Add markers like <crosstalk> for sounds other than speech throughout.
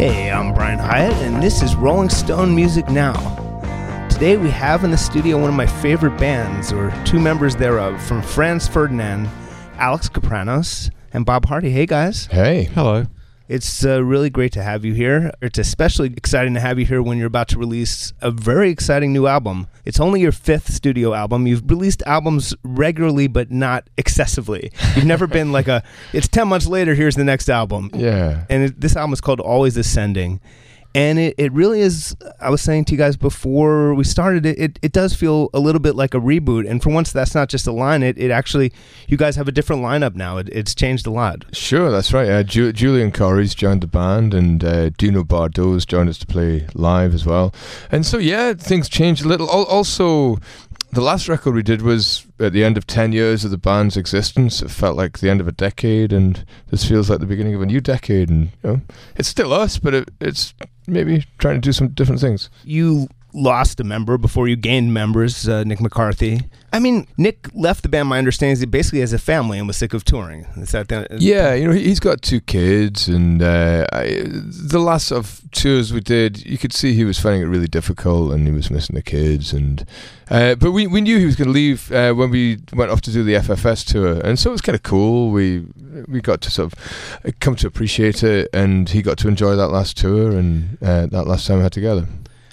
Hey, I'm Brian Hiatt, and this is Rolling Stone Music Now. Today we have in the studio one of my favorite bands, or two members thereof, from Franz Ferdinand, Alex Kapranos, and Bob Hardy. Hey, guys. Hey. Hello. It's uh, really great to have you here. It's especially exciting to have you here when you're about to release a very exciting new album. It's only your fifth studio album. You've released albums regularly, but not excessively. You've never been like a, it's 10 months later, here's the next album. Yeah. And it, this album is called Always Ascending. And it, it really is, I was saying to you guys before we started, it, it, it does feel a little bit like a reboot. And for once, that's not just a line. It, it actually, you guys have a different lineup now. It, it's changed a lot. Sure, that's right. Uh, Ju- Julian Corrie's joined the band, and uh, Dino Bardot's joined us to play live as well. And so, yeah, things changed a little. Al- also, the last record we did was at the end of 10 years of the band's existence. It felt like the end of a decade, and this feels like the beginning of a new decade. And you know, it's still us, but it, it's maybe trying to do some different things. You lost a member before you gained members, uh, Nick McCarthy. I mean, Nick left the band, my understanding is he basically has a family and was sick of touring. Is that the, Yeah, you know, he- he's got two kids, and uh, I, the last sort of tours we did, you could see he was finding it really difficult, and he was missing the kids, and uh, but we we knew he was going to leave uh, when we went off to do the FFS tour, and so it was kind of cool. We we got to sort of come to appreciate it, and he got to enjoy that last tour and uh, that last time we had together.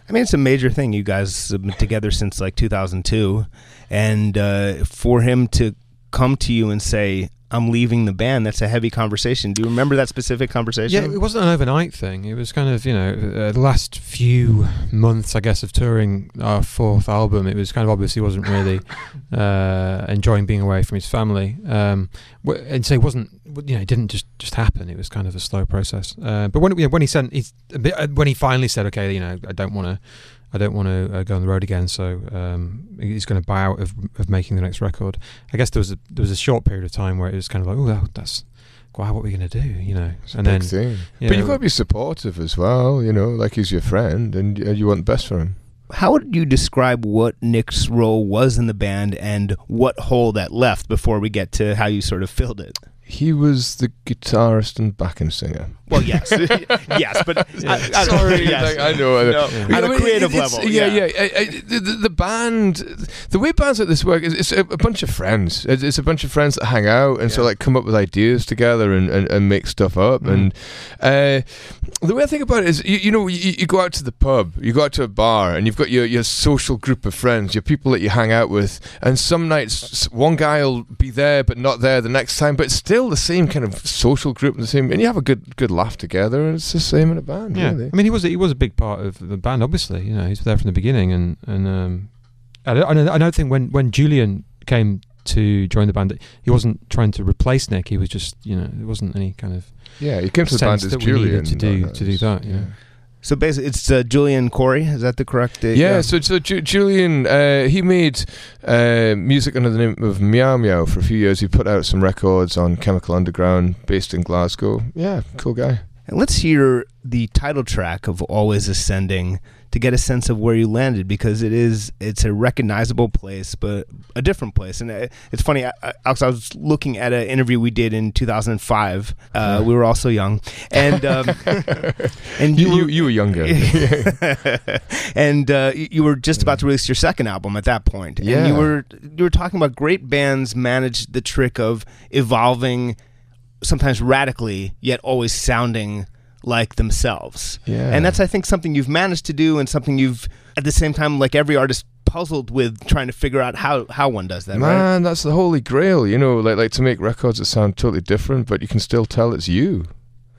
I mean, it's a major thing. You guys have been together since like 2002. And uh, for him to come to you and say, I'm leaving the band, that's a heavy conversation. Do you remember that specific conversation? Yeah, it wasn't an overnight thing. It was kind of, you know, uh, the last few months, I guess, of touring our fourth album. It was kind of obviously wasn't really <laughs> uh, enjoying being away from his family. Um, and so it wasn't, you know, it didn't just, just happen. It was kind of a slow process. Uh, but when you know, when he said, he's, a bit- uh, when he finally said, okay, you know, I don't want to. I don't want to uh, go on the road again, so um, he's going to buy out of, of making the next record. I guess there was a, there was a short period of time where it was kind of like, oh, that's wow, what are we going to do? You know, It's a and big then thing. you but know, you've got to be supportive as well, you know, like he's your friend, and uh, you want the best for him. How would you describe what Nick's role was in the band and what hole that left before we get to how you sort of filled it? He was the guitarist and backing singer. Well, yes. <laughs> yes, but <laughs> I, I, Sorry, yes. like, I know. I. No, Yeah. At a I mean, creative it's- level. yeah, yeah. I- I- the, the, the band, the way bands like this work is it's a, a bunch of friends. It's, it's a bunch of friends that hang out and sort of like come up with ideas together and, and, and make stuff up. Mhm. And uh, the way I think about it is, you, you know, you, you go out to the pub, you go out to a bar, and you've got your, your social group of friends, your people that you hang out with. And some nights, one guy will be there but not there the next time, but it's still the same kind of social group, the same, and you have a good good laugh together. And it's the same in a band, Yeah, really. I mean, he was he was a big part of the band. Obviously, you know, he's there from the beginning, and and um, I don't, I don't- think when when Julian came to join the band, he wasn't trying to replace Nick. He was just, you know, there wasn't any kind of Yeah, he came to the band as that we needed Julian to do- to do that, yeah. So basically, it's uh, Julian Corrie. Is that the correct? Uh, Yeah, so so Ju- Julian, uh, he made uh, music under the name of Meow Meow for a few years. He put out some records on Chemical Underground, based in Glasgow. Yeah, cool guy. And let's hear the title track of Always Ascending to get a sense of where you landed because it is it's a recognizable place but a different place and uh, it's funny I, I, Alex I was looking at an interview we did in 2005 uh, we were all so young and um, <laughs> and You, you, were, you were younger. <laughs> and uh, you were just about to release your second album at that point. And Yeah. you were you were talking about great bands manage the trick of evolving, sometimes radically, yet always sounding like themselves. Yeah. And that's I think something you've managed to do, and something you've at the same time, like every artist, puzzled with trying to figure out how how one does that. Right? Man, that's the holy grail, you know, like like to make records that sound totally different, but you can still tell it's you.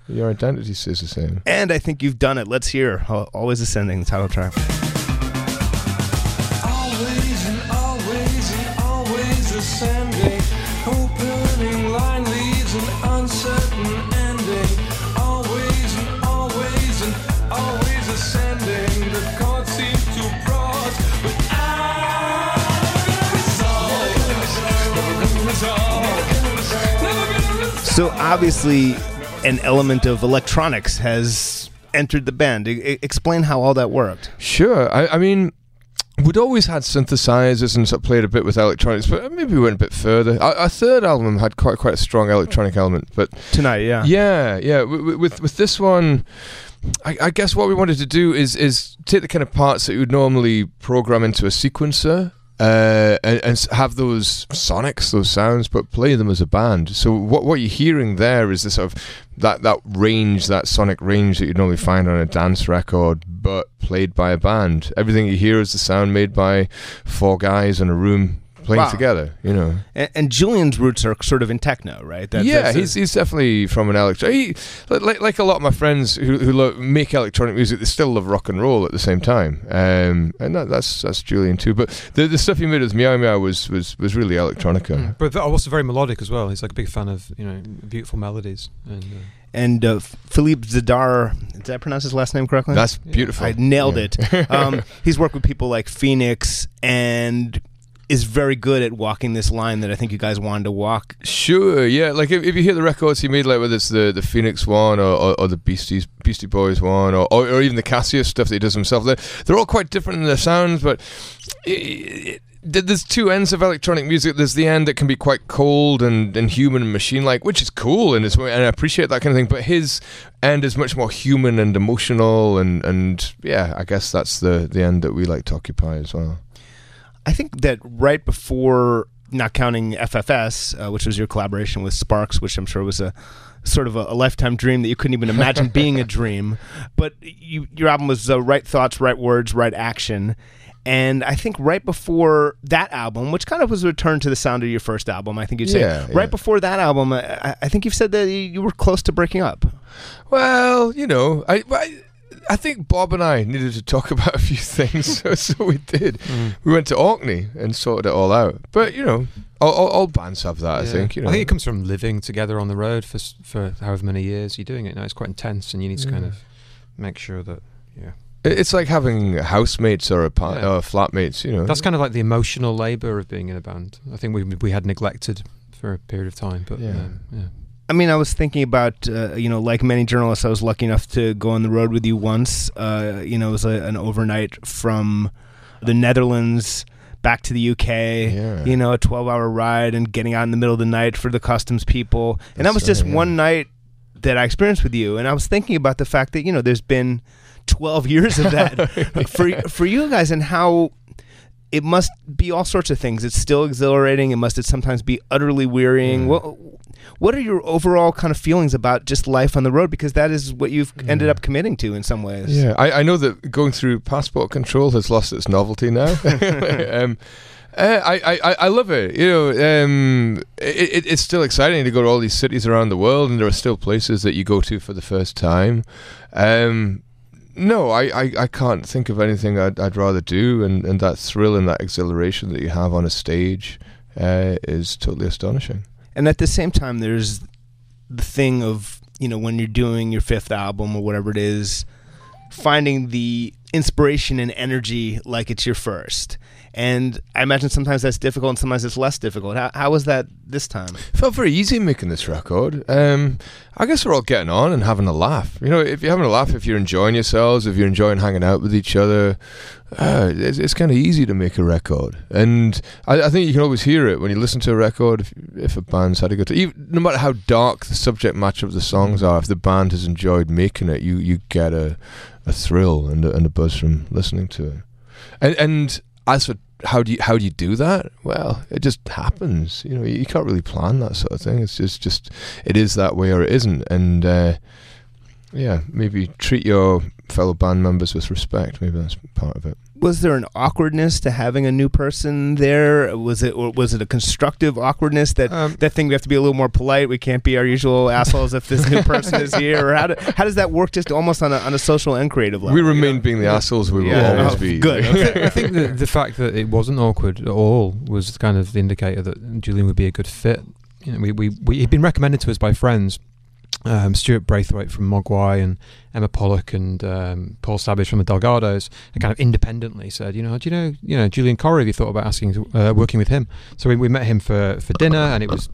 Your identity stays the same. And I think you've done it. Let's hear Always Ascending, the title track. So obviously, an element of electronics has entered the band. I- explain how all that worked. Sure. I, I mean, we'd always had synthesizers and sort of played a bit with electronics, but maybe we went a bit further. Our, our third album had quite quite a strong electronic element, but Tonight, yeah. yeah, yeah. w- w- With with this one, I, I guess what we wanted to do is is take the kind of parts that you would normally program into a sequencer. Uh, and, and have those sonics, those sounds, but play them as a band. So what what you're hearing there is the sort of that that range, that sonic range that you'd normally find on a dance record, but played by a band. Everything you hear is the sound made by four guys in a room playing Wow. together. You know. And, and Julian's roots are sort of in techno, right? That- yeah, that's a- he's he's definitely from an electro. He, like- like like a lot of my friends who who lo- make electronic music, they still love rock and roll at the same time. Um, and that, that's that's Julian too. But the the stuff he made with Meow Meow was was was really electronica. Mm. But th- also very melodic as well. He's like a big fan of you know beautiful melodies. And uh, and uh, Philippe Zdar. Did I pronounce his last name correctly? That's beautiful. I nailed Yeah. it. Um, <laughs> he's worked with people like Phoenix and is very good at walking this line that I think you guys wanted to walk. Sure, yeah. Like if, if you hear the records he made, like whether it's the, the Phoenix one or, or, or the Beasties Beastie Boys one or, or, or even the Cassius stuff that he does himself, they're, they're all quite different in their sounds. But it, it, there's two ends of electronic music. There's the end that can be quite cold and, and human and machine like, which is cool and, and I appreciate that kind of thing. But his end is much more human and emotional, and, and yeah, I guess that's the, the end that we like to occupy as well. I think that right before, not counting FFS, uh, which was your collaboration with Sparks, which I'm sure was a sort of a, a lifetime dream that you couldn't even imagine being a <laughs> dream. But you, your album was uh, Right Thoughts, Right Words, Right Action. And I think right before that album, which kind of was a return to the sound of your first album, I think you'd say, Yeah, right yeah. before that album, I, I think you've said that you were close to breaking up. Well, you know, I, I I think Bob and I needed to talk <laughs> about a few things, so, <laughs> so we did. We went to Orkney and sorted it all out. But you know, all, all, all bands have that. I think. You know, I think it comes from living together on the road for for however many years you're doing it. Now it's quite intense, and you need to kind of make sure that yeah. It's like having housemates or a pa- Yeah. or flatmates. You know, That's kind of like the emotional labour of being in a band. I think we we had neglected for a period of time, but Yeah. um, yeah. I mean, I was thinking about, uh, you know, like many journalists, I was lucky enough to go on the road with you once. Uh, you know, it was a, an overnight from the Netherlands back to the UK. Yeah. You know, a 12 hour ride and getting out in the middle of the night for the customs people. And that was just right, yeah. one night that I experienced with you. And I was thinking about the fact that, you know, there's been 12 <laughs> years of that <laughs> for, for you guys and how it must be all sorts of things. It's still exhilarating. It must it sometimes be utterly wearying. Yeah. What what are your overall kind of feelings about just life on the road? Because that is what you've ended up committing to in some ways. Yeah, I, I know that going through passport control has lost its novelty now. <laughs> <laughs> um, uh, I, I, I- love it. You know, um, it, it's still exciting to go to all these cities around the world, and there are still places that you go to for the first time. Um, no, I, I, I can't think of anything I'd, I'd rather do, and, and that thrill and that exhilaration that you have on a stage uh, is totally astonishing. And at the same time, there's the thing of you know when you're doing your fifth album or whatever it is, finding the inspiration and energy like it's your first. And I imagine sometimes that's difficult and sometimes it's less difficult. How, how was that this time? felt very easy making this record. Um, I guess we're all getting on and having a laugh. You know, if you're having a laugh, if you're enjoying yourselves, if you're enjoying hanging out with each other, uh, it's, it's kind of easy to make a record. And I, I think you can always hear it when you listen to a record. If, if a band's had a good time, no matter how dark the subject matter of the songs are, if the band has enjoyed making it, you you get a, a thrill and a, and a buzz from listening to it. And and as for how do you how do you do that? Well, it just happens. You know, you can't really plan that sort of thing. It's just just it is that way or it isn't. And uh, yeah, maybe treat your fellow band members with respect. Maybe that's part of it. Was there an awkwardness to having a new person there? Was it or was it a constructive awkwardness that Um, that thing we have to be a little more polite? We can't be our usual <laughs> assholes if this new person is here. Or how do, how does that work? Just almost on a on a social and creative level. we remain being the assholes we will Yeah. always Oh, be. good. I think the, the fact that it wasn't awkward at all was kind of the indicator that Julian would be a good fit. You know, we, we, we he'd been recommended to us by friends, um, Stuart Braithwaite from Mogwai and Emma Pollock and um, Paul Savage from the Delgados, and kind of independently said, you know, do you know, you know, Julian Corrie? Have you thought about asking uh, working with him? So we, we met him for, for dinner, and it was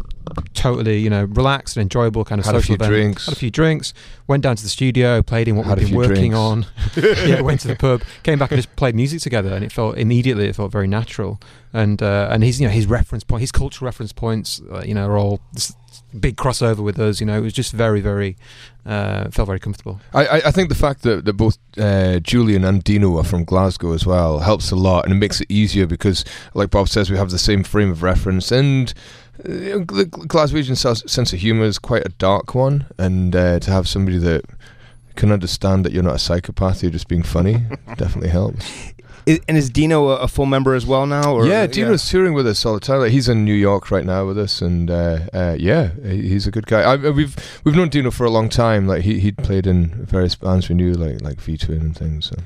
totally, you know, relaxed and enjoyable kind of Had a social few event. drinks. Had a few drinks. Went down to the studio, played in what Had we'd been working drinks. on. <laughs> <laughs> yeah, went to the pub, came back and just played music together, and it felt immediately it felt very natural. And uh, and his you know his reference point, his cultural reference points, uh, you know, are all big crossover with us. You know, it was just very very uh, felt very comfortable. I, I, think the fact that, that both uh, Julian and Dino are from Glasgow as well helps a lot, and it makes it easier because, like Bob says, we have the same frame of reference, and the Glaswegian sense of humour is quite a dark one, and uh, to have somebody that can understand that you're not a psychopath, you're just being funny, <laughs> definitely helps. I- and is Dino a, a full member as well now? Or, yeah, Dino's touring with us all the time. Like, he's in New York right now with us, and uh, uh, yeah, he's a good guy. I, we've we've known Dino for a long time. Like he he'd played in various bands we knew, like like V Twin and things. So.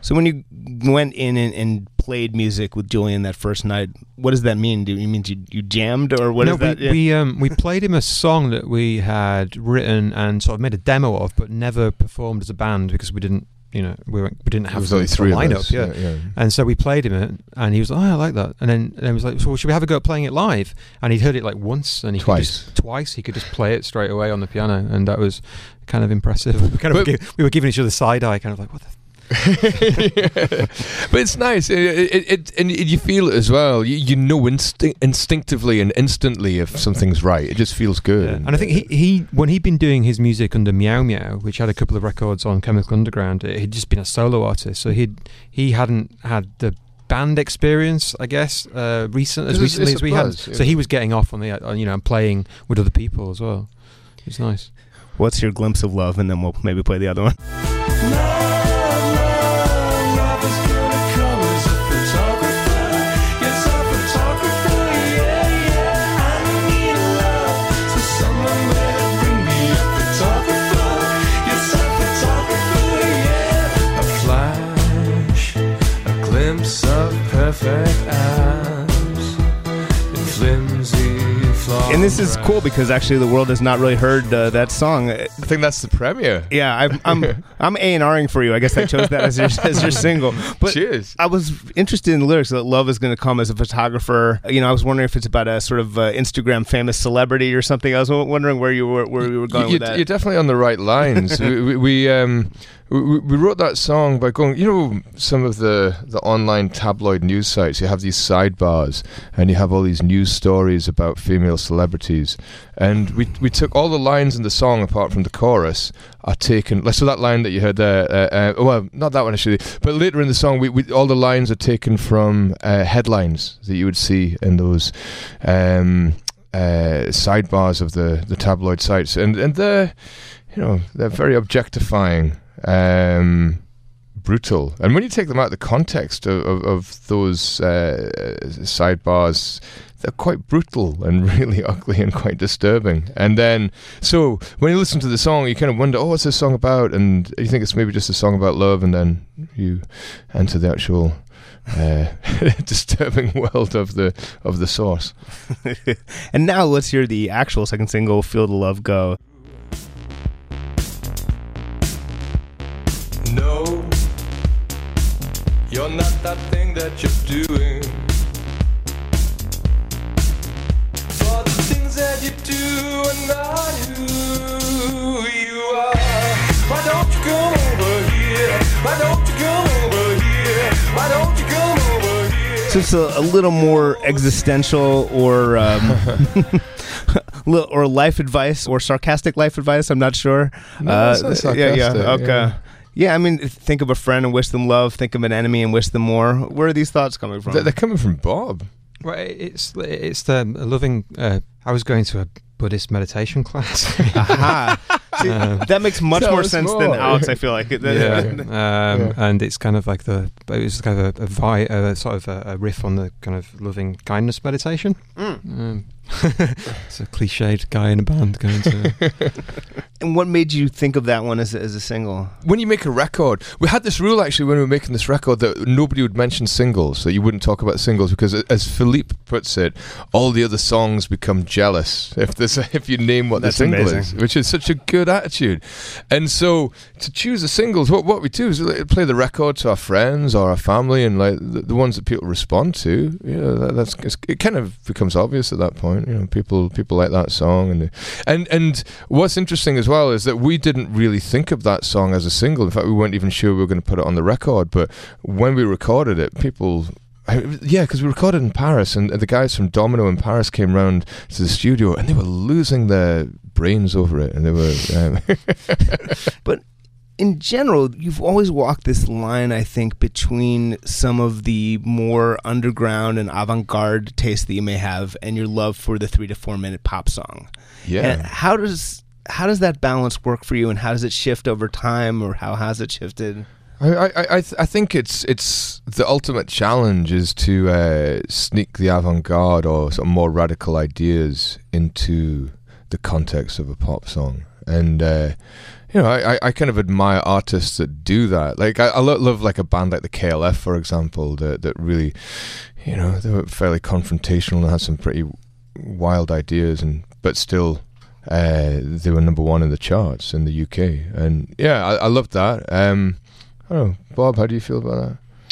So when you went in and, and played music with Julian that first night, what does that mean? Do you mean you, you jammed or what no, is that? we we, um, we played him a song that we had written and sort of made a demo of, but never performed as a band because we didn't, you know, we, weren't, we didn't have was the, only three of lineup. us. yeah. yeah. And so we played him it, and he was like, "Oh, I like that." And then and he was like, "So should we have a go at playing it live?" And he'd heard it like once, and he Twice. could just, twice he could just play it straight away on the piano, and that was kind of impressive. We <laughs> kind of But- we were giving each other side eye, kind of like, "What the." <laughs> but it's nice, it, it, it, and you feel it as well. You, you know instinct, instinctively and instantly if something's right. It just feels good. Yeah. And I think he, he when he'd been doing his music under Meow Meow, which had a couple of records on Chemical Underground, he'd just been a solo artist, so he'd he hadn't had the band experience, I guess, uh, recent as recently as a we had. buzz, yeah. So he was getting off on the uh, you know and playing with other people as well. It's nice. What's your glimpse of love? And then we'll maybe play the other one. This is cool because actually the world has not really heard uh, that song. I think that's the premiere. Yeah, I'm I'm <laughs> I'm A and Ring for you. I guess I chose that as your <laughs> as your single. But Cheers. I was interested in the lyrics that love is going to come as a photographer. You know, I was wondering if it's about a sort of uh, Instagram famous celebrity or something. I was wondering where you were where you were going you, with that. You're definitely on the right lines. <laughs> we, we, we um we, we wrote that song by going. You know, some of the the online tabloid news sites. You have these sidebars, and you have all these news stories about female celebrities. And we we took all the lines in the song apart from the chorus are taken. So that line that you heard there, uh, uh, well, not that one actually, but later in the song, we, we all the lines are taken from uh, headlines that you would see in those. Um, uh, sidebars of the, the tabloid sites, and and they're you know they're very objectifying, um, brutal, and when you take them out of the context of, of, of those uh, sidebars, they're quite brutal and <laughs> really ugly and quite disturbing. And then, so when you listen to the song, you kind of wonder, oh, what's this song about? And you think it's maybe just a song about love, and then you enter the actual. Uh, <laughs> disturbing world of the of the source. <laughs> and now let's hear the actual second single, "Feel the Love Go." You're not that thing that you're doing. For the things that you do are not who you are. Why don't you come over here? Why don't you come over here? Why don't you come over here? So it's a, a little more existential or um, <laughs> or life advice or sarcastic life advice. I'm not sure. No, it's not yeah, yeah, okay. yeah. Yeah, I mean, think of a friend and wish them love. Think of an enemy and wish them more. Where are these thoughts coming from? They're, they're coming from Bob. Well, it's it's the loving. Uh, I was going to a Buddhist meditation class. <laughs> Aha. <laughs> See, Um, that makes much more us sense than. Alex. I feel like. <laughs> yeah, um, Yeah. and it's kind of like the it was kind of a, a, vi- a sort of a, a riff on the kind of loving kindness meditation. Mm. Um, <laughs> it's a cliched guy in a band going to. <laughs> And what made you think of that one as a, as a single? when you make a record, we had this rule actually when we were making this record that nobody would mention singles, that you wouldn't talk about singles because, as Philippe puts it, all the other songs become jealous if this <laughs> if you name what That's the single amazing. is, which is such a good attitude. And so to choose the singles, what what we do is like, play the record to our friends or our family, and like the, the ones that people respond to. You know, that, that's it kind of becomes obvious at that point. You know, people people like that song, and and and what's interesting as well is that we didn't really think of that song as a single. In fact, we weren't even sure we were going to put it on the record. But when we recorded it, people. Yeah, because we recorded in Paris, and the guys from Domino in Paris came round to the studio, and they were losing their brains over it, and they were. Um, <laughs> in general, you've always walked this line, I think, between some of the more underground and avant-garde taste that you may have, and your love for the three to four minute pop song. And yeah, how does how does that balance work for you, and how does it shift over time, or how has it shifted? I, I, I, th- I think it's it's the ultimate challenge is to uh, sneak the avant-garde or sort of more radical ideas into the context of a pop song, and uh, you know I, I- kind of admire artists that do that. Like I, I lo- love like a band like the KLF, for example, that that really, you know, they were fairly confrontational and had some pretty wild ideas, and but still. Uh, they were number one in the charts in the UK, and yeah, I, I loved that. Um, I don't know, Bob. How do you feel about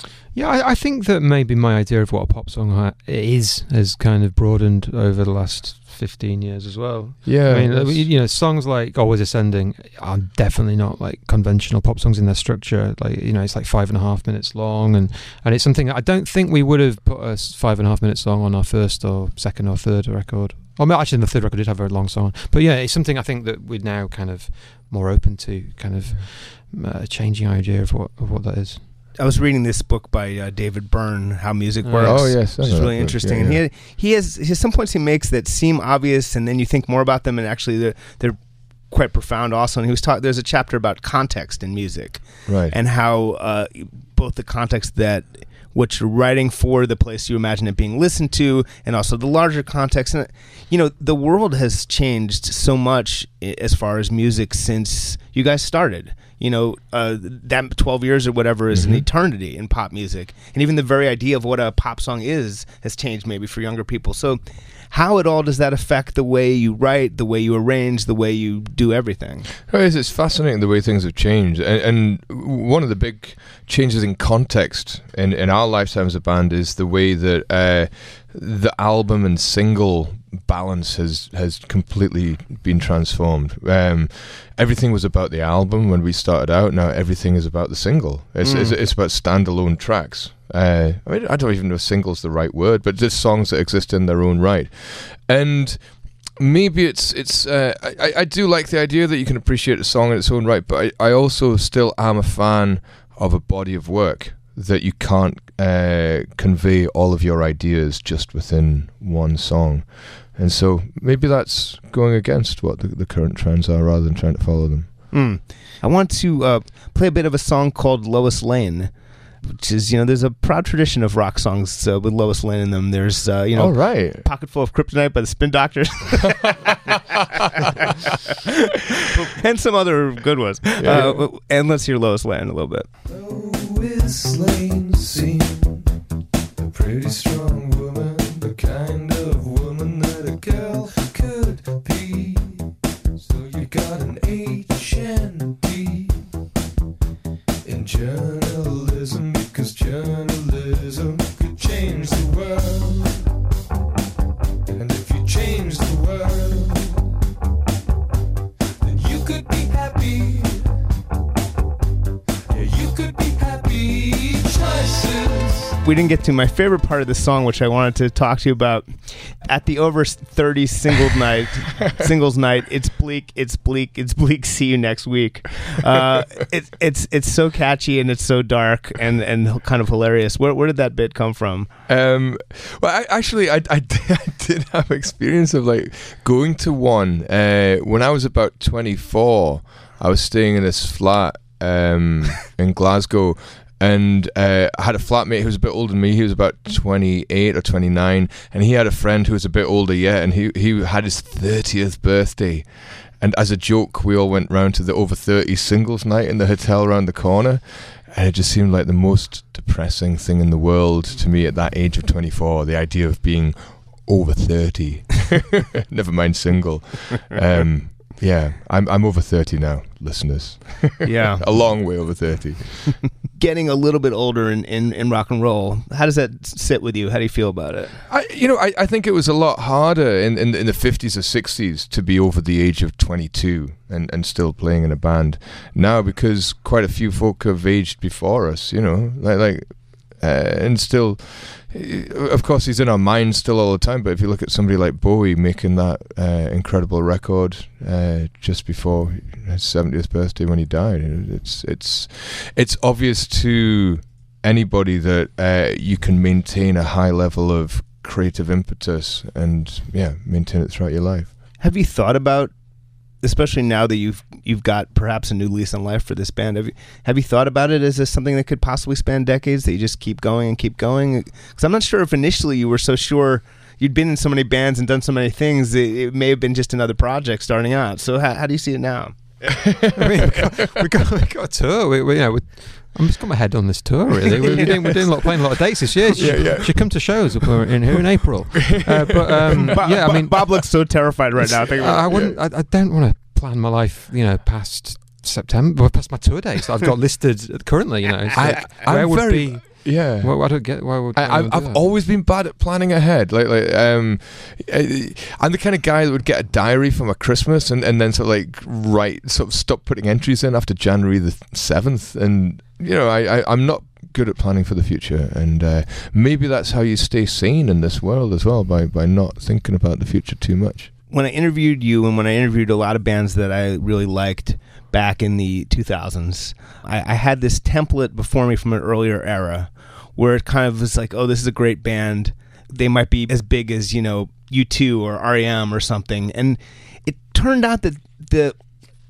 that? Yeah, I, I think that maybe my idea of what a pop song is has kind of broadened over the last 15 years as well. Yeah, I mean, you know, songs like Always Ascending are definitely not like conventional pop songs in their structure. Like, you know, it's like five and a half minutes long, and, and it's something I don't think we would have put a five and a half minute song on our first or second or third record. Or actually, the third record did have a very long song. But yeah, it's something I think that we're now kind of more open to, kind of uh, changing our idea of what of what that is. I was reading this book by uh, David Byrne, How Music Oh, Works. oh yes, I which is really interesting. Yeah, And yeah. he he has he has some points he makes that seem obvious, and then you think more about them, and actually they're they're quite profound also. And he was taught there's a chapter about context in music right. and how uh, both the context that what you're writing for, the place you imagine it being listened to, and also the larger context. And you know, the world has changed so much as far as music since you guys started. You know, uh, that 12 years or whatever is an Mhm. eternity in pop music, and even the very idea of what a pop song is has changed maybe for younger people. So, how at all does that affect the way you write, the way you arrange, the way you do everything? Oh. It's fascinating the way things have changed, and, and one of the big changes in context in, in our lifetime as a band is the way that uh, the album and single balance has has completely been transformed. Um, everything was about the album when we started out. Now everything is about the single. It's it's, Mm. it's about standalone tracks. Uh, I mean, I don't even know if single's the right word, but just songs that exist in their own right, and maybe it's it's uh, I, I do like the idea that you can appreciate a song in its own right but I, I also still am a fan of a body of work that you can't uh, convey all of your ideas just within one song and so maybe that's going against what the, the current trends are rather than trying to follow them Mm. I want to uh, play a bit of a song called Lois Lane, which is, you know, there's a proud tradition of rock songs uh, with Lois Lane in them. There's, uh, you know, all right Pocket Full of Kryptonite by the Spin Doctors. <laughs> <laughs> and some other good ones. Yeah. Uh, and let's hear Lois Lane a little bit. Lois Lane seemed didn't get to my favorite part of the song, which I wanted to talk to you about. At the over 30 single <laughs> night, singles night, it's bleak, it's bleak, it's bleak. <laughs> See you next week. Uh, it, it's it's so catchy and it's so dark and, and kind of hilarious. Where, where did that bit come from? Um, well, I, actually, I, I, did- <laughs> I did have experience of like going to one uh, when I was about 24. I was staying in this flat um, in Glasgow. And uh, I had a flatmate who was a bit older than me. He was about 28 or 29. And he had a friend who was a bit older yet. And he, he had his 30th birthday. And as a joke, we all went round to the over 30 singles night in the hotel around the corner. And it just seemed like the most depressing thing in the world to me at that age of 24. The idea of being over 30, <laughs> never mind single. <laughs> Um, Yeah, I'm I'm over thirty now, listeners. <laughs> Yeah. <laughs> a long way over thirty. <laughs> Getting a little bit older in, in, in rock and roll, how does that sit with you? How do you feel about it? I, you know, I, I think it was a lot harder in, in, in the 50s or 60s to be over the age of 22 and, and still playing in a band. Now, because quite a few folk have aged before us, you know, like, like uh, and still, of course, he's in our minds still all the time. But if you look at somebody like Bowie making that uh, incredible record uh, just before his 70th birthday when he died, it's it's it's obvious to anybody that uh, you can maintain a high level of creative impetus and yeah, maintain it throughout your life. Have you thought about, especially now that you've you've got perhaps a new lease on life for this band? Have you have you thought about it as this something that could possibly span decades? That you just keep going and keep going? Because I'm not sure if initially you were so sure you'd been in so many bands and done so many things. It, it may have been just another project starting out. So how, how do you see it now? <laughs> I mean, we got, we got, we got a tour. We, we, you know, I'm just got my head on this tour. Really, we're, <laughs> doing, we're doing a lot, playing a lot of dates this year. Should, Yeah, yeah. should come to shows up in here in April. <laughs> Uh, but um, yeah, I mean, Bob looks so terrified right now. I, I wouldn't. I, I don't want to plan my life. You know, past September, past my tour dates that I've got <laughs> listed currently. You know, it's I- I'm where would very- be? Yeah. Well, I don't get. Why would I, why I've, I do I've always been bad at planning ahead. Like, like um, I- I'm the kind of guy that would get a diary for my Christmas and, and then sort of like write, sort of stop putting entries in after January the seventh. And you know, I, I I'm not good at planning for the future, and uh, maybe that's how you stay sane in this world as well by by not thinking about the future too much. when I interviewed you and when I interviewed a lot of bands that I really liked back in the 2000s, I, I had this template before me from an earlier era where it kind of was like, oh, this is a great band. They might be as big as, you know, U2 or REM or something. And it turned out that the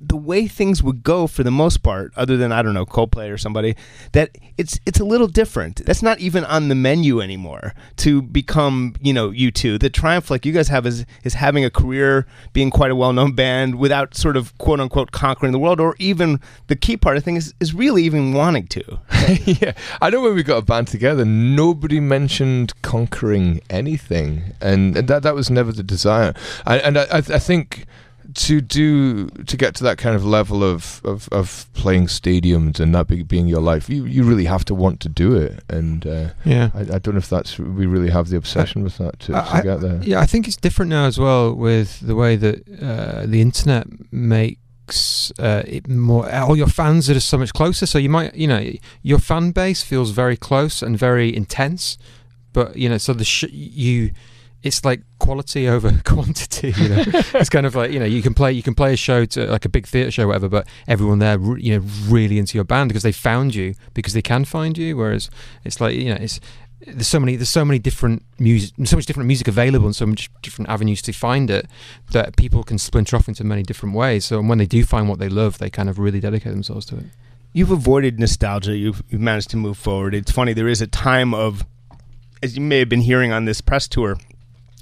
the way things would go for the most part, other than I don't know Coldplay or somebody, that it's it's a little different. That's not even on the menu anymore to become you know U2. The triumph like you guys have is is having a career, being quite a well known band without sort of quote unquote conquering the world, or even the key part of things is, is really even wanting to. <laughs> yeah, I know when we got a band together, nobody mentioned conquering anything, and that that was never the desire. I, and I, I I think to do to get to that kind of level of, of, of playing stadiums and that be, being your life, you, you really have to want to do it. And uh, Yeah. I, I don't know if that's we really have the obsession with that to, to get there. Yeah, I think it's different now as well with the way that uh, the internet makes uh, it more. All your fans are just so much closer. So you might, you know, your fan base feels very close and very intense. But you know, so the sh- you, it's like quality over <laughs> quantity. You know, <laughs> it's kind of like you know, you can play you can play a show to like a big theatre show, whatever. But everyone there, re- you know, really into your band because they found you because they can find you. Whereas it's like you know, it's there's so many there's so many different music so much different music available and so much different avenues to find it that people can splinter off into many different ways so when they do find what they love they kind of really dedicate themselves to it You've avoided nostalgia. You've, you've managed to move forward. It's funny. There is a time of, as you may have been hearing on this press tour,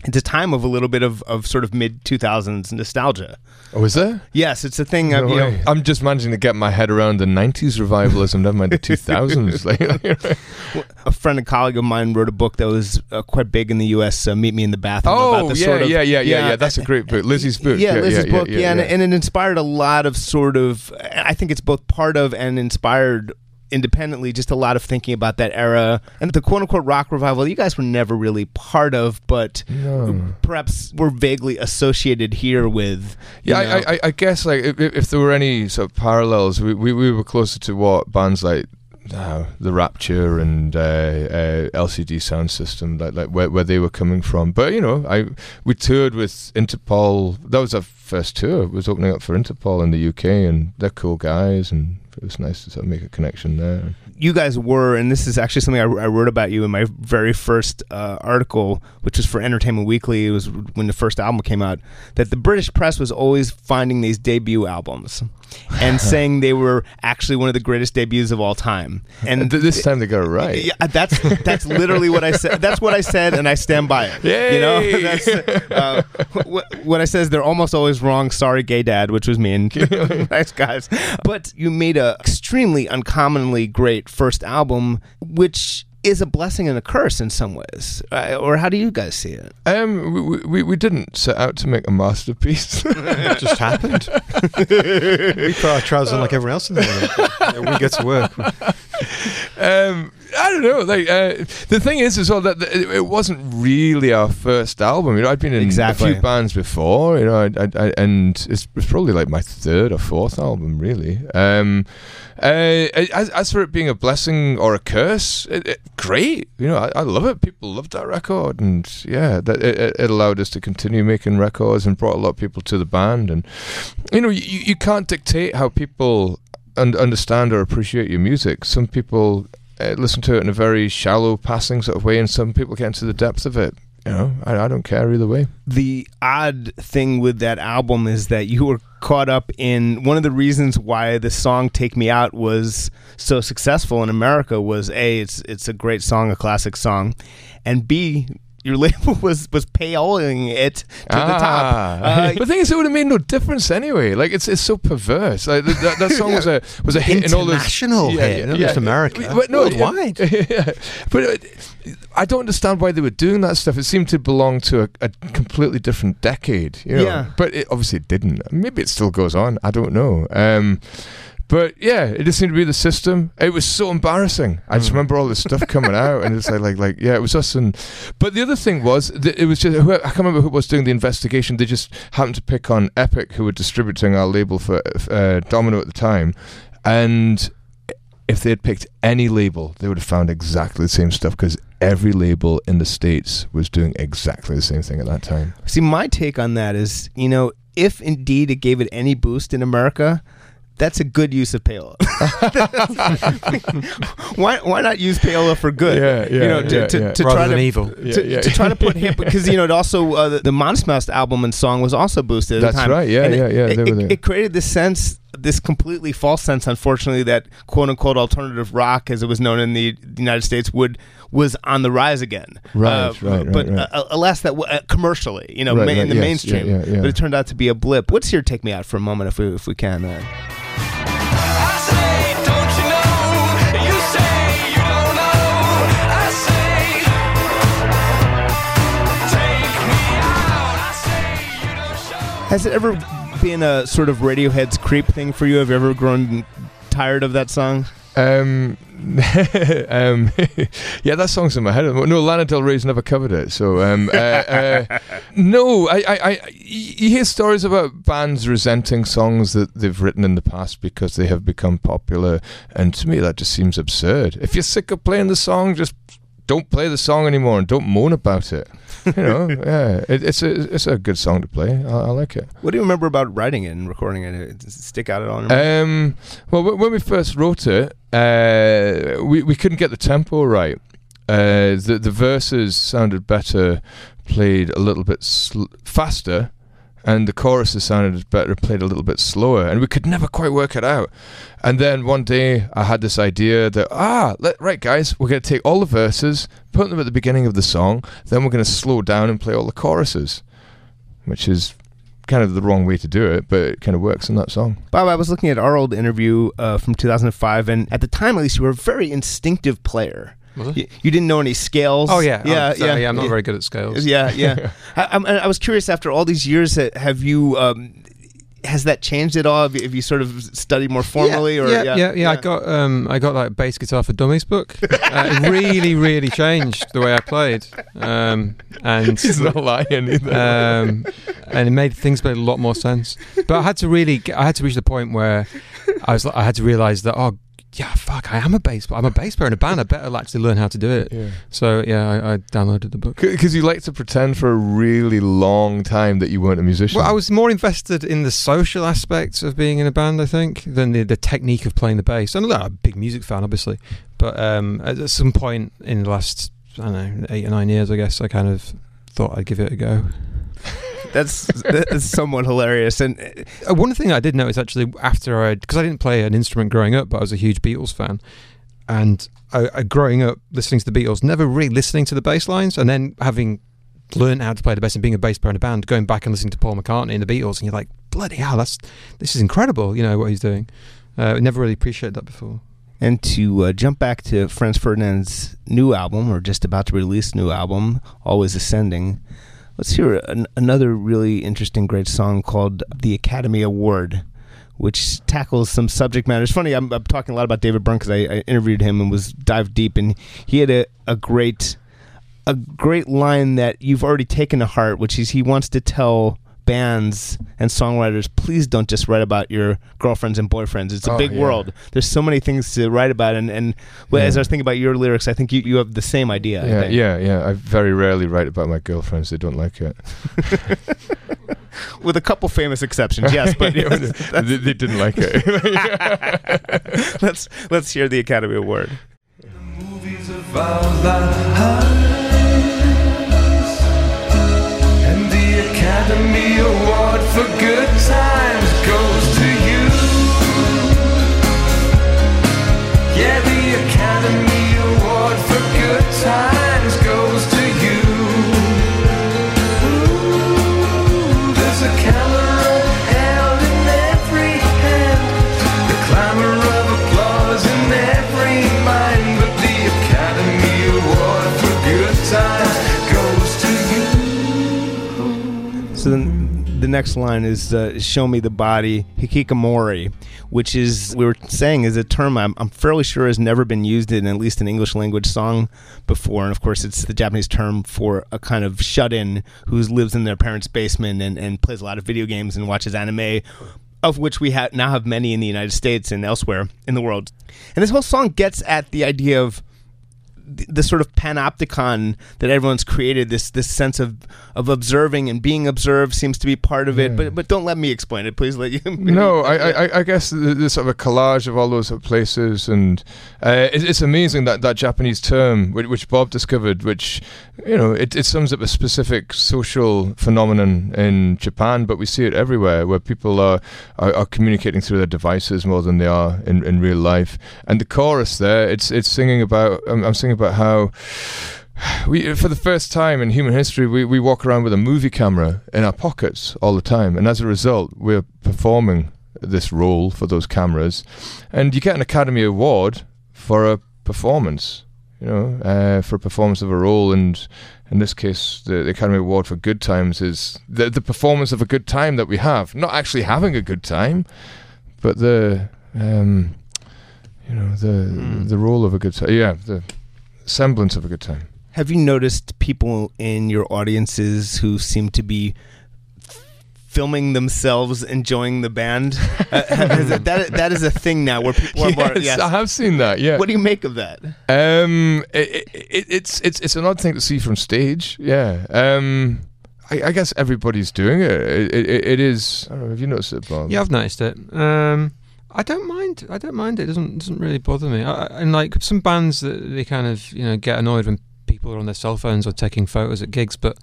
it's a time of a little bit of, of sort of mid 2000s nostalgia. Oh, is there? Yes, it's a thing. Of, you know. I'm just managing to get my head around the '90s revivalism, never mind the 2000s. <laughs> Like, <laughs> a friend and colleague of mine wrote a book that was uh, quite big in the U.S. Uh, Meet Me in the Bathroom. Oh about the yeah, sort of, yeah, yeah, yeah, yeah. That's a great book. Lizzie's book. Yeah, Liz's book. Yeah, and, yeah. and it inspired a lot of sort of. I think it's both part of and inspired independently just a lot of thinking about that era and the quote unquote rock revival you guys were never really part of, but No. perhaps were vaguely associated here with. Yeah. I, I, I guess like if, if there were any sort of parallels, we, we, we were closer to what bands like uh, the Rapture and uh, uh, LCD Soundsystem, like like where, where they were coming from. But you know, I we toured with Interpol. That was our first tour. It was opening up for Interpol in the UK, and they're cool guys, and was nice to sort of make a connection there. you guys were, and this is actually something I, I wrote about you in my very first uh, article, which was for Entertainment Weekly. It was when the first album came out. That the British press was always finding these debut albums <laughs> and saying they were actually one of the greatest debuts of all time. And th- this time they got it right. yeah, that's that's literally what I said. That's what I said, and I stand by it. You know, <laughs> that's uh, wh- what I says. They're almost always wrong. Sorry, gay dad, which was me. And <laughs> nice guys, but you made a extremely uncommonly great first album, which is a blessing and a curse in some ways, uh, or how do you guys see it? Um, we, we we didn't set out to make a masterpiece. <laughs> It just happened. <laughs> we put our trousers on like everyone else in the morning. <laughs> we get to work. Um, I don't know. Like uh, the thing is, as well, that it, wasn't really our first album. You know, I'd been in Exactly. a few bands before. You know, I, I, I, and it's, it's probably like my third or fourth album, really. Um, uh, as, as for it being a blessing or a curse, it, it, great. You know, I, love it. People loved that record, and yeah, that it, it- it allowed us to continue making records and brought a lot of people to the band. And you know, you, you can't dictate how people un- understand or appreciate your music. Some people uh, listen to it in a very shallow, passing sort of way, and some people get into the depth of it. You know, I, I don't care either way. the odd thing with that album is that you were caught up in one of the reasons why the song "Take Me Out" was so successful in America was a it's it's a great song, a classic song, and b your label <laughs> was was payoling it to the top. Ah. Uh, <laughs> but the thing is, it would have made no difference anyway. Like it's it's so perverse. Like that, that song <laughs> was a was a hit in all those International hit, not just America. But no, Worldwide. yeah. But uh, I don't understand why they were doing that stuff. It seemed to belong to a, a completely different decade. You know? Yeah. But it obviously it didn't. Maybe it still goes on. I don't know. Um, but yeah, it just seemed to be the system. It was so embarrassing. I just remember all this stuff coming out, and it's like, like, like, yeah, it was us. And but the other thing was, that it was just I can't remember who was doing the investigation. They just happened to pick on Epic, who were distributing our label for uh, Domino at the time, and if they had picked any label, they would have found exactly the same stuff because every label in the states was doing exactly the same thing at that time. See, my take on that is, you know, if indeed it gave it any boost in America, that's a good use of payola. <laughs> why why not use payola for good? Yeah, you yeah, know, to, yeah, to, yeah. to Rather try than to evil. to, Yeah, yeah. to try to put <laughs> him because you know it also uh, the, the Modest Mouse album and song was also boosted. At That's the time. right, yeah, And yeah, it, yeah, It, were it- there. it created this sense, this completely false sense, unfortunately, that quote unquote alternative rock, as it was known in the United States, would was on the rise again. Right, Uh, right, right, But right. Uh, alas, that w- uh, commercially, you know, Right, ma- in the yes, mainstream, yeah, yeah, yeah. but it turned out to be a blip. What's your take me out for a moment, if we if we can? Has it ever been a sort of Radiohead's creep thing for you? Have you ever grown tired of that song? Um, <laughs> um, <laughs> yeah, that song's in my head. No, Lana Del Rey's never covered it. So, um, uh, uh, no, I, I, I, you hear stories about bands resenting songs that they've written in the past because they have become popular, and to me that just seems absurd. If you're sick of playing the song, just don't play the song anymore and don't moan about it. You know, <laughs> yeah, it, it's a it's a good song to play. I, I like it. What do you remember about writing it and recording it? Does it stick out at all? Um, well, wh- when we first wrote it, uh, we we couldn't get the tempo right. Uh, the the verses sounded better played a little bit sl- faster, and the choruses sounded better played a little bit slower, and we could never quite work it out. And then one day, I had this idea that ah, let, right guys, we're going to take all the verses, put them at the beginning of the song, then we're going to slow down and play all the choruses, which is kind of the wrong way to do it, but it kind of works in that song. Bob, I was looking at our old interview uh, from 2005, and at the time, at least, you were a very instinctive player. You, you didn't know any scales. Oh yeah, yeah, oh, sorry, yeah. I'm not yeah. very good at scales. Yeah, yeah. <laughs> I, I was curious. After all these years, have you? Um, has that changed at all? Have you, have you sort of studied more formally? yeah, or yeah, yeah, yeah, I got um, I got that bass guitar for dummies book. <laughs> uh, it really, really changed the way I played, um, and He's not lying either. um, and it made things make a lot more sense. But I had to really, I had to reach the point where I was, like- I had to realize that oh, yeah, fuck, I am a bass, player. I'm a bass player in a band. I better actually learn how to do it. yeah. So yeah, I, I downloaded the book. Because you like to pretend for a really long time that you weren't a musician. Well, I was more invested in the social aspects of being in a band, I think, than the, the technique of playing the bass. I'm not a big music fan, obviously, but um, at at some point in the last, I don't know, eight or nine years, I guess, I kind of thought I'd give it a go. That's that's somewhat hilarious. And uh, one thing I did notice actually after I, because I didn't play an instrument growing up, but I was a huge Beatles fan, and I, I growing up listening to the Beatles, never really listening to the bass lines, and then having learned how to play the bass and being a bass player in a band, going back and listening to Paul McCartney and the Beatles, and you're like, bloody hell, that's this is incredible, you know what he's doing. Uh, I never really appreciated that before. And to uh, jump back to Franz Ferdinand's new album, or just about to release new album, Always Ascending, let's hear an, another really interesting, great song called The Academy Award, which tackles some subject matter. It's funny, I'm, I'm talking a lot about David Byrne because I, I interviewed him and was dived deep, and he had a, a great a great line that you've already taken to heart, which is he wants to tell bands and songwriters, please don't just write about your girlfriends and boyfriends. It's a Oh, big yeah. world. There's so many things to write about, and and well, as I was thinking about your lyrics, I think you, you have the same idea. I Yeah, think. yeah, yeah. I very rarely write about my girlfriends. They don't like it. <laughs> with a couple famous exceptions, yes, but <laughs> yes, <laughs> they, they didn't like it. let's let's hear the Academy Award. movies for Good Times the next line is uh, "Show me the body," hikikomori, which is we were saying is a term I'm, I'm fairly sure has never been used in at least an English language song before, and of course it's the Japanese term for a kind of shut-in who lives in their parents' basement and, and plays a lot of video games and watches anime. Of which we ha- now have many in the United States and elsewhere in the world. And this whole song gets at the idea of the, the sort of panopticon that everyone's created this this sense of of observing and being observed seems to be part of it Yeah. but but don't let me explain it please let you <laughs> no, I, I, I guess this sort of a collage of all those places, and uh, it's, it's amazing that that Japanese term, which, which Bob discovered, which you know, it, it sums up a specific social phenomenon in Japan, but we see it everywhere, where people are, are, are communicating through their devices more than they are in, in real life. And the chorus there, it's it's singing about, I'm, I'm singing about how we for the first time in human history we, we walk around with a movie camera in our pockets all the time. And as a result we're performing this role for those cameras. And you get an academy award for a performance you know uh, for a performance of a role. And in this case the, the academy award for good times is the, the performance of a good time that we have. Not actually having a good time but the um, you know the Mm. the role of a good time yeah the semblance of a good time have you noticed people in your audiences who seem to be filming themselves enjoying the band <laughs> uh, has it- that that is a thing now where people are more yes, yes. I have seen that. Yeah. what do you make of that Um, it, it, it's it's it's an odd thing to see from stage. Yeah. Um, I, I guess everybody's doing it. It, it. it is. I don't know. Have you noticed it, Bob? Yeah, I've noticed it. Um, I don't mind. I don't mind. It doesn't doesn't really bother me. I, and like some bands that they kind of you know get annoyed when people are on their cell phones or taking photos at gigs, but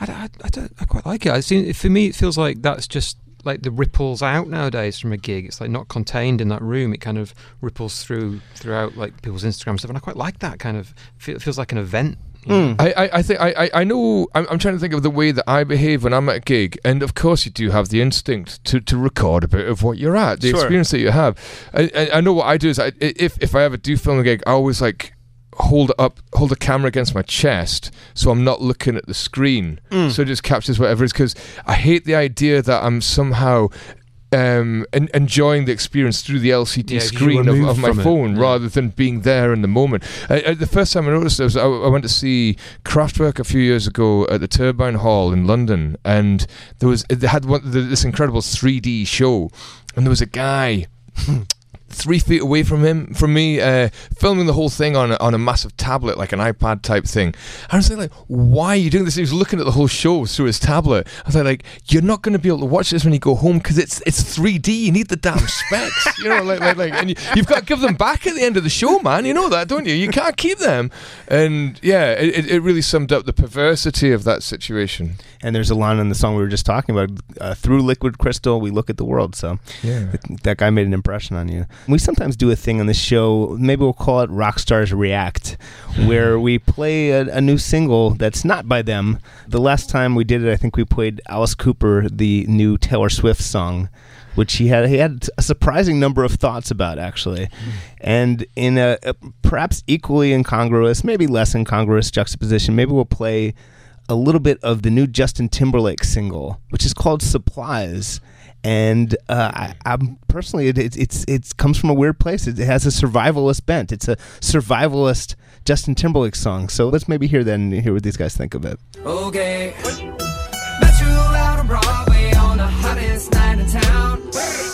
I, I, I don't. I quite like it. I. For me, it feels like that's just like the ripples out nowadays from a gig. It's like not contained in that room. It kind of ripples through throughout like people's Instagram stuff, and I quite like that kind of. It feels like an event. Mm. I, I, I think I, I- I know I'm, I'm trying to think of the way that I behave when I'm at a gig and of course you do have the instinct to, to record a bit of what you're at the Sure. experience that you have I, I, I know what I do is I, if, if I ever do film a gig I always like hold up hold the camera against my chest so I'm not looking at the screen Mm. so it just captures whatever it is because I hate the idea that I'm somehow um, en- enjoying the experience through the LCD Yeah, screen of, of my it. phone rather than being there in the moment. I, I, the first time I noticed this, I, I went to see Kraftwerk a few years ago at the Turbine Hall in London, and there was they had one, this incredible 3D show, and there was a guy. Three feet away from him, from me, uh, filming the whole thing on a, on a massive tablet, like an iPad type thing. I was like, "Why are you doing this?" He was looking at the whole show through his tablet. I was like, "You're not going to be able to watch this when you go home because it's it's 3D. You need the damn specs, you know, like like, like and you, you've got to give them back at the end of the show, man. You know that, don't you? You can't keep them." And yeah, it, it- it really summed up the perversity of that situation. and there's a line in the song we were just talking about uh, through liquid crystal we look at the world so Yeah. that guy made an impression on you We sometimes do a thing on the show, maybe we'll call it Rockstars React, where <laughs> we play a, a new single that's not by them. The last time we did it, I think we played Alice Cooper, the new Taylor Swift song, which he had he had a surprising number of thoughts about actually, hmm. and in a, a perhaps equally incongruous, maybe less incongruous juxtaposition, maybe we'll play a little bit of the new Justin Timberlake single, which is called Supplies. And uh, I, I'm personally, it, it, it's it's comes from a weird place. It, it has a survivalist bent. It's a survivalist Justin Timberlake song. So let's maybe hear that and hear what these guys think of it. Okay. Met you out on Broadway on the hottest night in town.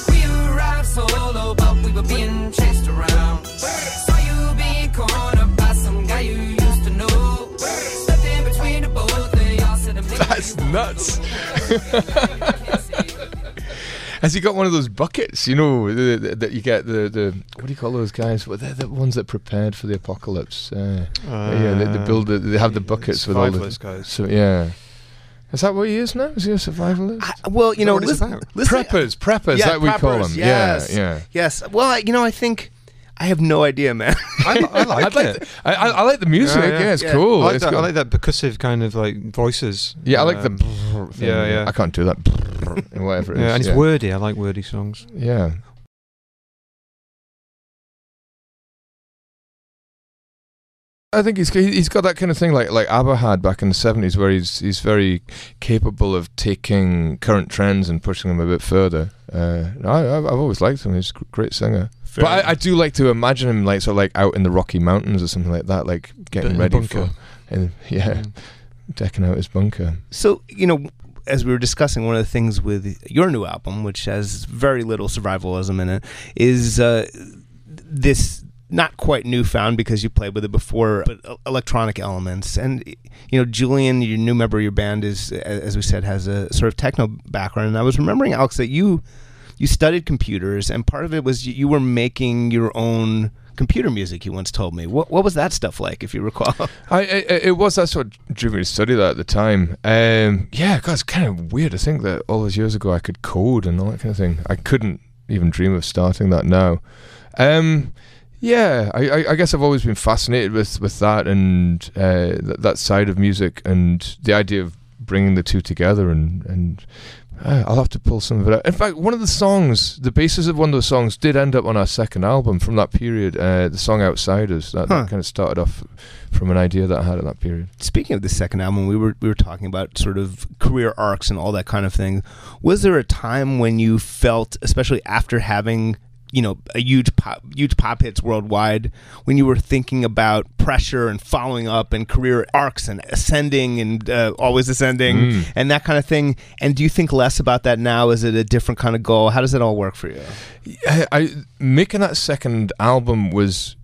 We arrived solo, but we were being chased around. Saw you being cornered by some guy you used to know. Stepped in between the both of y'all, said. That's nuts. Has he got one of those buckets? You know the- the- that you get the, the what do you call those guys? Well, they're the ones that prepared for the apocalypse. Uh, yeah, they, they build. The, they have the buckets with all the. survivalist guys. So yeah, is that what he is now? Is he a survivalist? I, well, you that know, what it's listen, listen- preppers, preppers. Yeah, that we call them. yes. Yeah, yeah. Yes. Well, I, you know, I think I have no idea, man. <laughs> I, li- I like I'd like. it. The, I, I, I like the music. Yeah, Yeah, yeah. it's Yeah. cool. I like, it's that, I like that percussive kind of like voices. Yeah, I like Um, the. Thing. yeah, yeah. I can't do that. Whatever it is. yeah, and it's yeah. wordy. I like wordy songs. Yeah. I think he's he's got that kind of thing like like ABBA had back in the seventies, where he's he's very capable of taking current trends and pushing them a bit further. Uh, I, I've I've always liked him. He's a great singer. Fair but I, I do like to imagine him like sort of like out in the Rocky Mountains or something like that, like getting ready bunker. for and <laughs> yeah, Mm. decking out his bunker. So, you know, as we were discussing, one of the things with your new album, which has very little survivalism in it, is uh, this not quite newfound because you played with it before, but electronic elements. And, you know, Julian, your new member of your band, is, as we said, has a sort of techno background. And I was remembering, Alex, that you. You studied computers, and part of it was you- were making your own computer music. You once told me. What what was that stuff like, if you recall? <laughs> I, I it was that's what drew me to study that at the time. Um, yeah, God, it's kind of weird to think that all those years ago I could code and all that kind of thing. I couldn't even dream of starting that now. Um, yeah, I, I, guess I've always been fascinated with, with that and uh, th- that side of music and the idea of bringing the two together and and uh, I'll have to pull some of it out. In fact, one of the songs, the basis of one of those songs, did end up on our second album from that period. Uh, the song "Outsiders" that, Huh. that kind of started off from an idea that I had at that period. Speaking of the second album, we were we were talking about sort of career arcs and all that kind of thing. Was there a time when you felt, especially after having you know a huge pop, huge pop hits worldwide, when you were thinking about pressure and following up and career arcs and ascending and uh, always ascending Mm. and that kind of thing? And do you think less about that now? Is it a different kind of goal? How does it all work for you? I, I making that second album was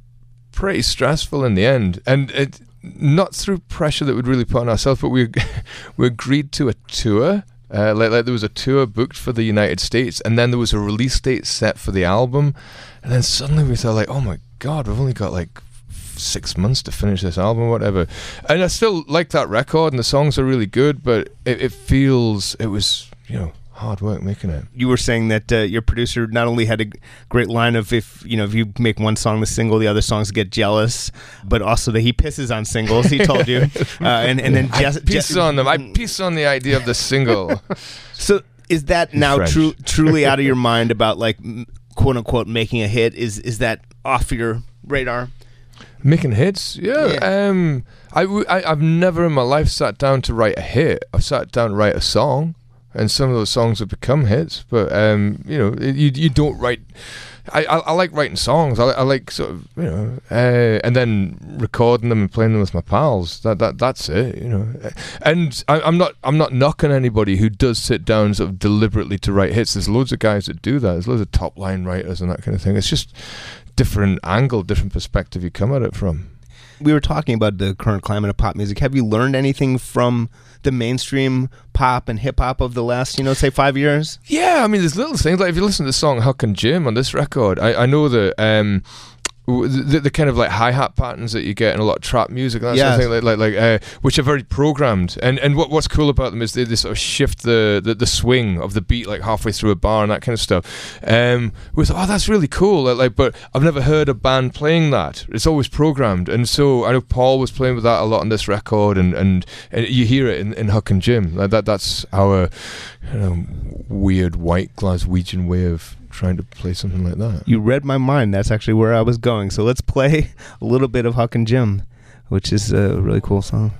pretty stressful in the end, and it not through pressure that we'd really put on ourselves, but we <laughs> we agreed to a tour. Uh, like, like there was a tour booked for the United States, and then there was a release date set for the album, and then suddenly we thought like, oh my god, we've only got like six months to finish this album, whatever. And I still like that record, and the songs are really good, but it, it feels it was you know hard work making it. you were saying that uh, your producer not only had a great line of if you know if you make one song the single, the other songs get jealous, but also that he pisses on singles. He told you, <laughs> uh, and and then I Jess, piss Jess- on them. I piss on the idea of the single. <laughs> So is that now true, truly out of your mind about like quote unquote making a hit? Is is that off your radar? Making hits, yeah. Yeah. Um, I, w- I have never in my life sat down to write a hit. I've sat down to write a song, and some of those songs have become hits. But um, you know, you you don't write. I, I, I like writing songs. I, I like sort of you know, uh, and then recording them and playing them with my pals. That that that's it. You know, and I, I'm not I'm not knocking anybody who does sit down sort of deliberately to write hits. There's loads of guys that do that. There's loads of top line writers and that kind of thing. It's just different angle, different perspective you come at it from. We were talking about the current climate of pop music. Have you learned anything from the mainstream pop and hip hop of the last, you know, say five years? Yeah, I mean, there's little things like if you listen to the song "Huck and Jim" on this record, I, I know that um, the, the kind of like hi hat patterns that you get in a lot of trap music, and that sort of thing, like like, like uh, which are very programmed. And and what what's cool about them is they, they sort of shift the, the the swing of the beat like halfway through a bar and that kind of stuff. Um, we thought, oh, that's really cool. Like, like, but I've never heard a band playing that. It's always programmed, and so I know Paul was playing with that a lot on this record, and and, and you hear it in, in Huck and Jim. Like that that's our you know, weird white Glaswegian way of trying to play something like that. You read my mind. That's actually where I was going. So let's play <laughs> a little bit of Huck and Jim, which is a really cool song.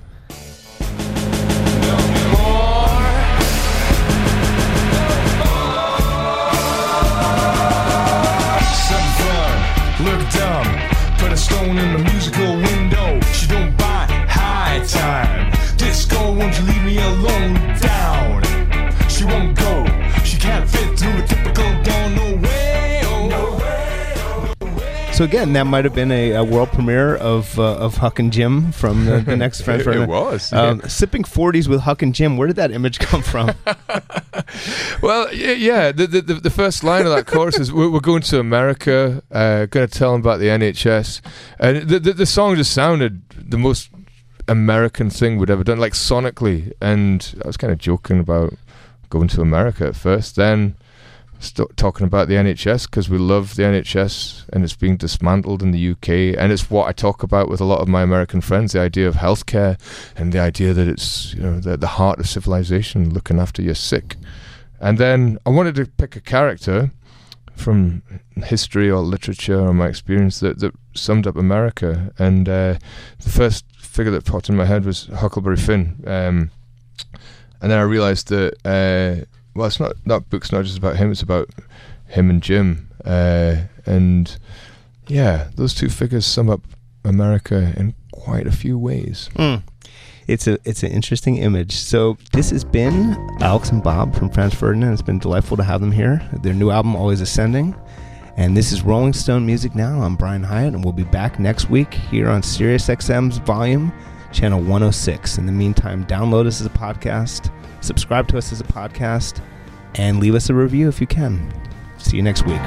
Some So again, that might have been a, a world premiere of uh, of Huck and Jim from the, the next <laughs> Friends. It- it was, Um, yeah. Sipping forties with Huck and Jim. Where did that image come from? <laughs> Well, yeah, yeah. The, the the first line of that chorus is we're, we're going to America. Uh, going to tell them about the NHS, and the, the the song just sounded the most American thing we'd ever done, like sonically. And I was kind of joking about going to America at first, then st- talking about the NHS because we love the NHS and it's being dismantled in the UK, and it's what I talk about with a lot of my American friends: the idea of healthcare and the idea that it's you know the, the heart of civilization, looking after your sick. And then I wanted to pick a character from history or literature or my experience that, that summed up America. And uh, the first figure that popped in my head was Huckleberry Finn. Um, and then I realised that uh, well, it's not that book's not just about him; it's about him and Jim. Uh, and yeah, those two figures sum up America in quite a few ways. Mm. It's a it's an interesting image. So this has been Alex and Bob from Franz Ferdinand. It's been delightful to have them here. Their new album, Always Ascending. And this is Rolling Stone Music Now. I'm Brian Hiatt, and we'll be back next week here on Sirius XM's Volume, Channel 106. In the meantime, download us as a podcast, subscribe to us as a podcast, and leave us a review if you can. See you next week.